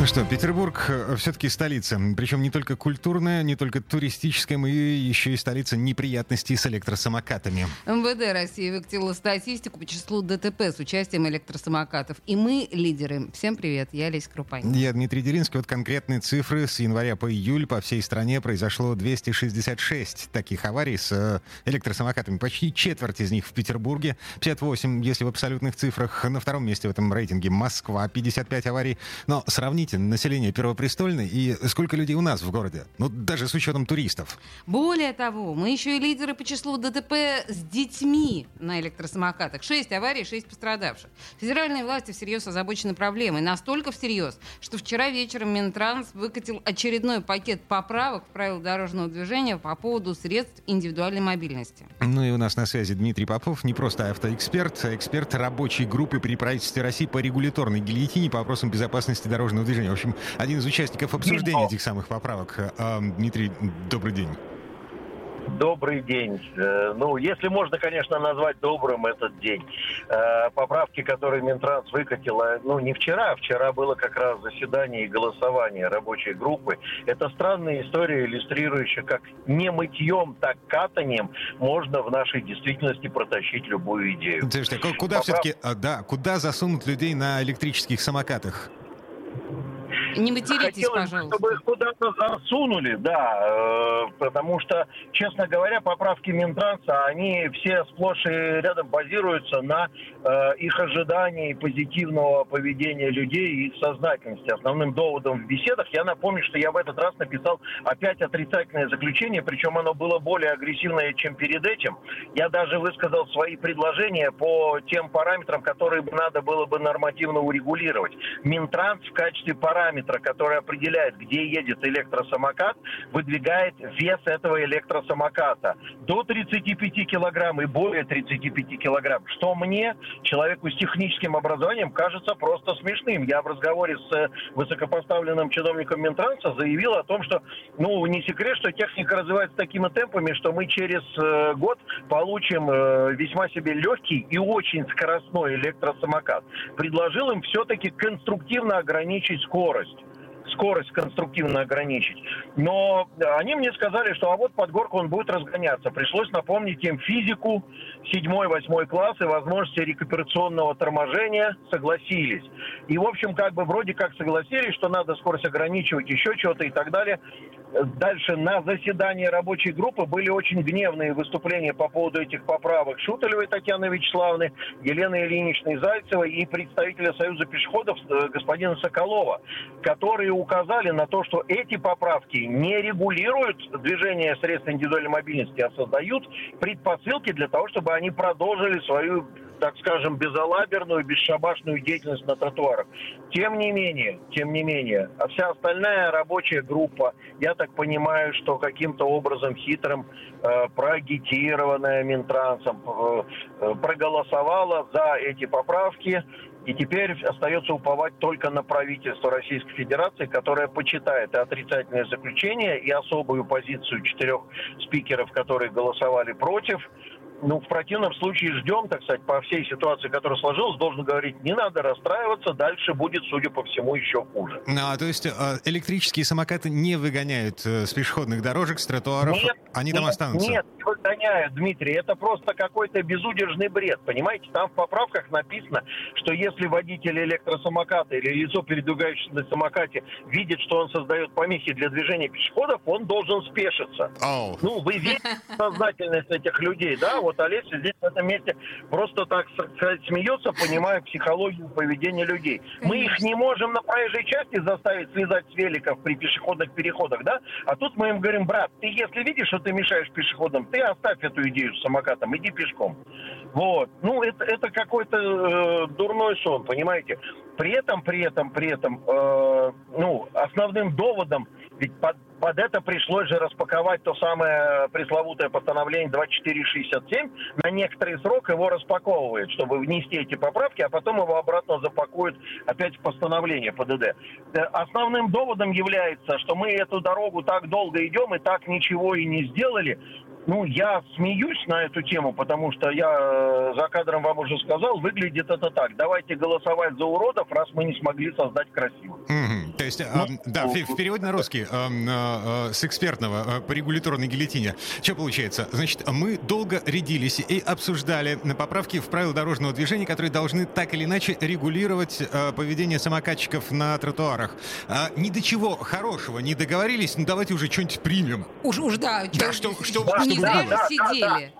Ну что, Петербург э, все-таки столица. Причем не только культурная, не только туристическая, но и еще и столица неприятностей с электросамокатами. МВД России выкатила статистику по числу ДТП с участием электросамокатов. И мы лидеры. Всем привет, я Олеся Крупанин. Я Дмитрий Делинский. Вот конкретные цифры. С января по июль по всей стране произошло 266 таких аварий с э, электросамокатами. Почти четверть из них в Петербурге. 58, если в абсолютных цифрах. На втором месте в этом рейтинге Москва. 55 аварий. Но сравните сравните население Первопрестольной и сколько людей у нас в городе? Ну, даже с учетом туристов. Более того, мы еще и лидеры по числу ДТП с детьми на электросамокатах. Шесть аварий, шесть пострадавших. Федеральные власти всерьез озабочены проблемой. Настолько всерьез, что вчера вечером Минтранс выкатил очередной пакет поправок в правила дорожного движения по поводу средств индивидуальной мобильности. Ну и у нас на связи Дмитрий Попов, не просто автоэксперт, а эксперт рабочей группы при правительстве России по регуляторной гильотине по вопросам безопасности дорожного движения движения. В общем, один из участников обсуждения этих самых поправок. А, Дмитрий, добрый день. Добрый день. Э, ну, если можно, конечно, назвать добрым этот день. Э, поправки, которые Минтранс выкатила, ну, не вчера, вчера было как раз заседание и голосование рабочей группы. Это странная история, иллюстрирующая, как не мытьем, так катанием можно в нашей действительности протащить любую идею. Слушайте, а куда Поправ... все-таки, а, да, куда засунуть людей на электрических самокатах? Не материтесь, Хотелось, пожалуйста. чтобы их куда-то засунули, да, э, потому что, честно говоря, поправки Минтранса, они все сплошь и рядом базируются на э, их ожидании позитивного поведения людей и их сознательности. Основным доводом в беседах, я напомню, что я в этот раз написал опять отрицательное заключение, причем оно было более агрессивное, чем перед этим. Я даже высказал свои предложения по тем параметрам, которые надо было бы нормативно урегулировать. Минтранс в качестве параметра параметра, который определяет, где едет электросамокат, выдвигает вес этого электросамоката до 35 килограмм и более 35 килограмм. Что мне, человеку с техническим образованием, кажется просто смешным. Я в разговоре с э, высокопоставленным чиновником Минтранса заявил о том, что, ну, не секрет, что техника развивается такими темпами, что мы через э, год получим э, весьма себе легкий и очень скоростной электросамокат. Предложил им все-таки конструктивно ограничить скорость скорость конструктивно ограничить. Но они мне сказали, что а вот под горку он будет разгоняться. Пришлось напомнить им физику 7-8 класс и возможности рекуперационного торможения согласились. И, в общем, как бы вроде как согласились, что надо скорость ограничивать, еще что-то и так далее. Дальше на заседании рабочей группы были очень гневные выступления по поводу этих поправок Шуталевой Татьяны Вячеславовны, Елены Ильиничны Зайцевой и представителя Союза пешеходов э, господина Соколова, которые указали на то, что эти поправки не регулируют движение средств индивидуальной мобильности, а создают предпосылки для того, чтобы они продолжили свою так скажем, безалаберную, бесшабашную деятельность на тротуарах. Тем не менее, тем не менее, а вся остальная рабочая группа, я так понимаю, что каким-то образом хитрым, э, проагитированная Минтрансом, э, э, проголосовала за эти поправки, и теперь остается уповать только на правительство Российской Федерации, которое почитает и отрицательное заключение, и особую позицию четырех спикеров, которые голосовали против, ну, в противном случае ждем, так сказать, по всей ситуации, которая сложилась, должен говорить, не надо расстраиваться, дальше будет, судя по всему, еще хуже. Ну, а то есть э, электрические самокаты не выгоняют э, с пешеходных дорожек, с тротуаров, нет, они там нет, останутся? Нет, не выгоняют, Дмитрий, это просто какой-то безудержный бред, понимаете? Там в поправках написано, что если водитель электросамоката или лицо, передвигающееся на самокате, видит, что он создает помехи для движения пешеходов, он должен спешиться. Oh. Ну, вы видите сознательность этих людей, да? Вот Олеся здесь в этом месте просто так сказать, смеется, понимая психологию поведения людей. Мы их не можем на проезжей части заставить слезать с великов при пешеходных переходах, да? А тут мы им говорим, брат, ты если видишь, что ты мешаешь пешеходам, ты оставь эту идею с самокатом, иди пешком. Вот. Ну, это, это какой-то э, дурной сон, понимаете? При этом, при этом, при этом, э, ну, основным доводом ведь под под это пришлось же распаковать то самое пресловутое постановление 2467. На некоторый срок его распаковывают, чтобы внести эти поправки, а потом его обратно запакуют опять в постановление ПДД. Э, основным доводом является, что мы эту дорогу так долго идем и так ничего и не сделали, ну, я смеюсь на эту тему, потому что я э, за кадром вам уже сказал, выглядит это так. Давайте голосовать за уродов, раз мы не смогли создать красиво. Mm-hmm. Есть, ну, э, да, в, в переводе на русский, э, э, с экспертного э, по регуляторной гильотине. Что получается? Значит, мы долго рядились и обсуждали поправки в правила дорожного движения, которые должны так или иначе регулировать э, поведение самокатчиков на тротуарах. А, ни до чего хорошего не договорились, ну давайте уже что-нибудь примем. Уж, уж да. Да, что, что, да, что не зря же сидели. Мы,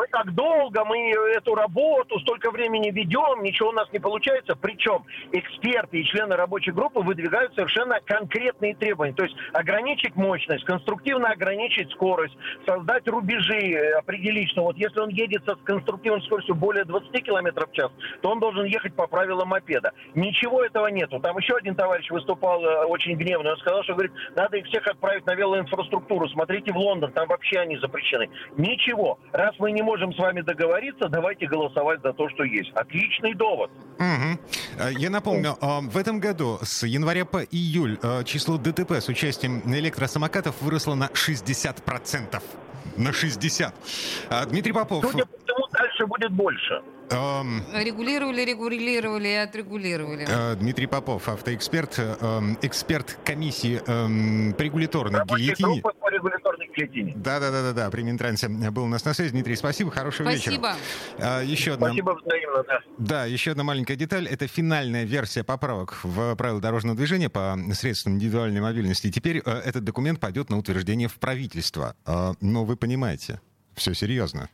мы так долго, мы эту работу столько времени ведем, ничего у нас не получается. Причем эксперты и члены рабочей группы выдвигают совершенно конкретные требования. То есть ограничить мощность, конструктивно ограничить скорость, создать рубежи, определить, что вот если он едет со конструктивной скоростью более 20 км в час, то он должен ехать по правилам мопеда. Ничего этого нету. Там еще один товарищ выступал э, очень гневно. Он сказал, что говорит, надо их всех отправить на велоинфраструктуру. Смотрите в Лондон, там вообще они запрещены. Ничего. Раз мы не можем с вами договориться, давайте голосовать за то, что есть. Отличный довод. Угу. Я напомню, а, в этом году с января по июль а, число ДТП с участием электросамокатов выросло на 60%. На 60. Дмитрий Попов. Судя по всему, дальше будет больше. Эм, регулировали, регулировали и отрегулировали. Э, Дмитрий Попов, автоэксперт, э, эксперт комиссии э, по регуляторной гильотине. по гильотине. Да, да, да, да, да. При Минтрансе был у нас на связи. Дмитрий, спасибо, хорошего спасибо. вечера. Спасибо. Еще одна... Спасибо взаимно, да. Да, еще одна маленькая деталь. Это финальная версия поправок в правила дорожного движения по средствам индивидуальной мобильности. теперь э, этот документ пойдет на утверждение в правительство. Э, но вы понимаете, все серьезно.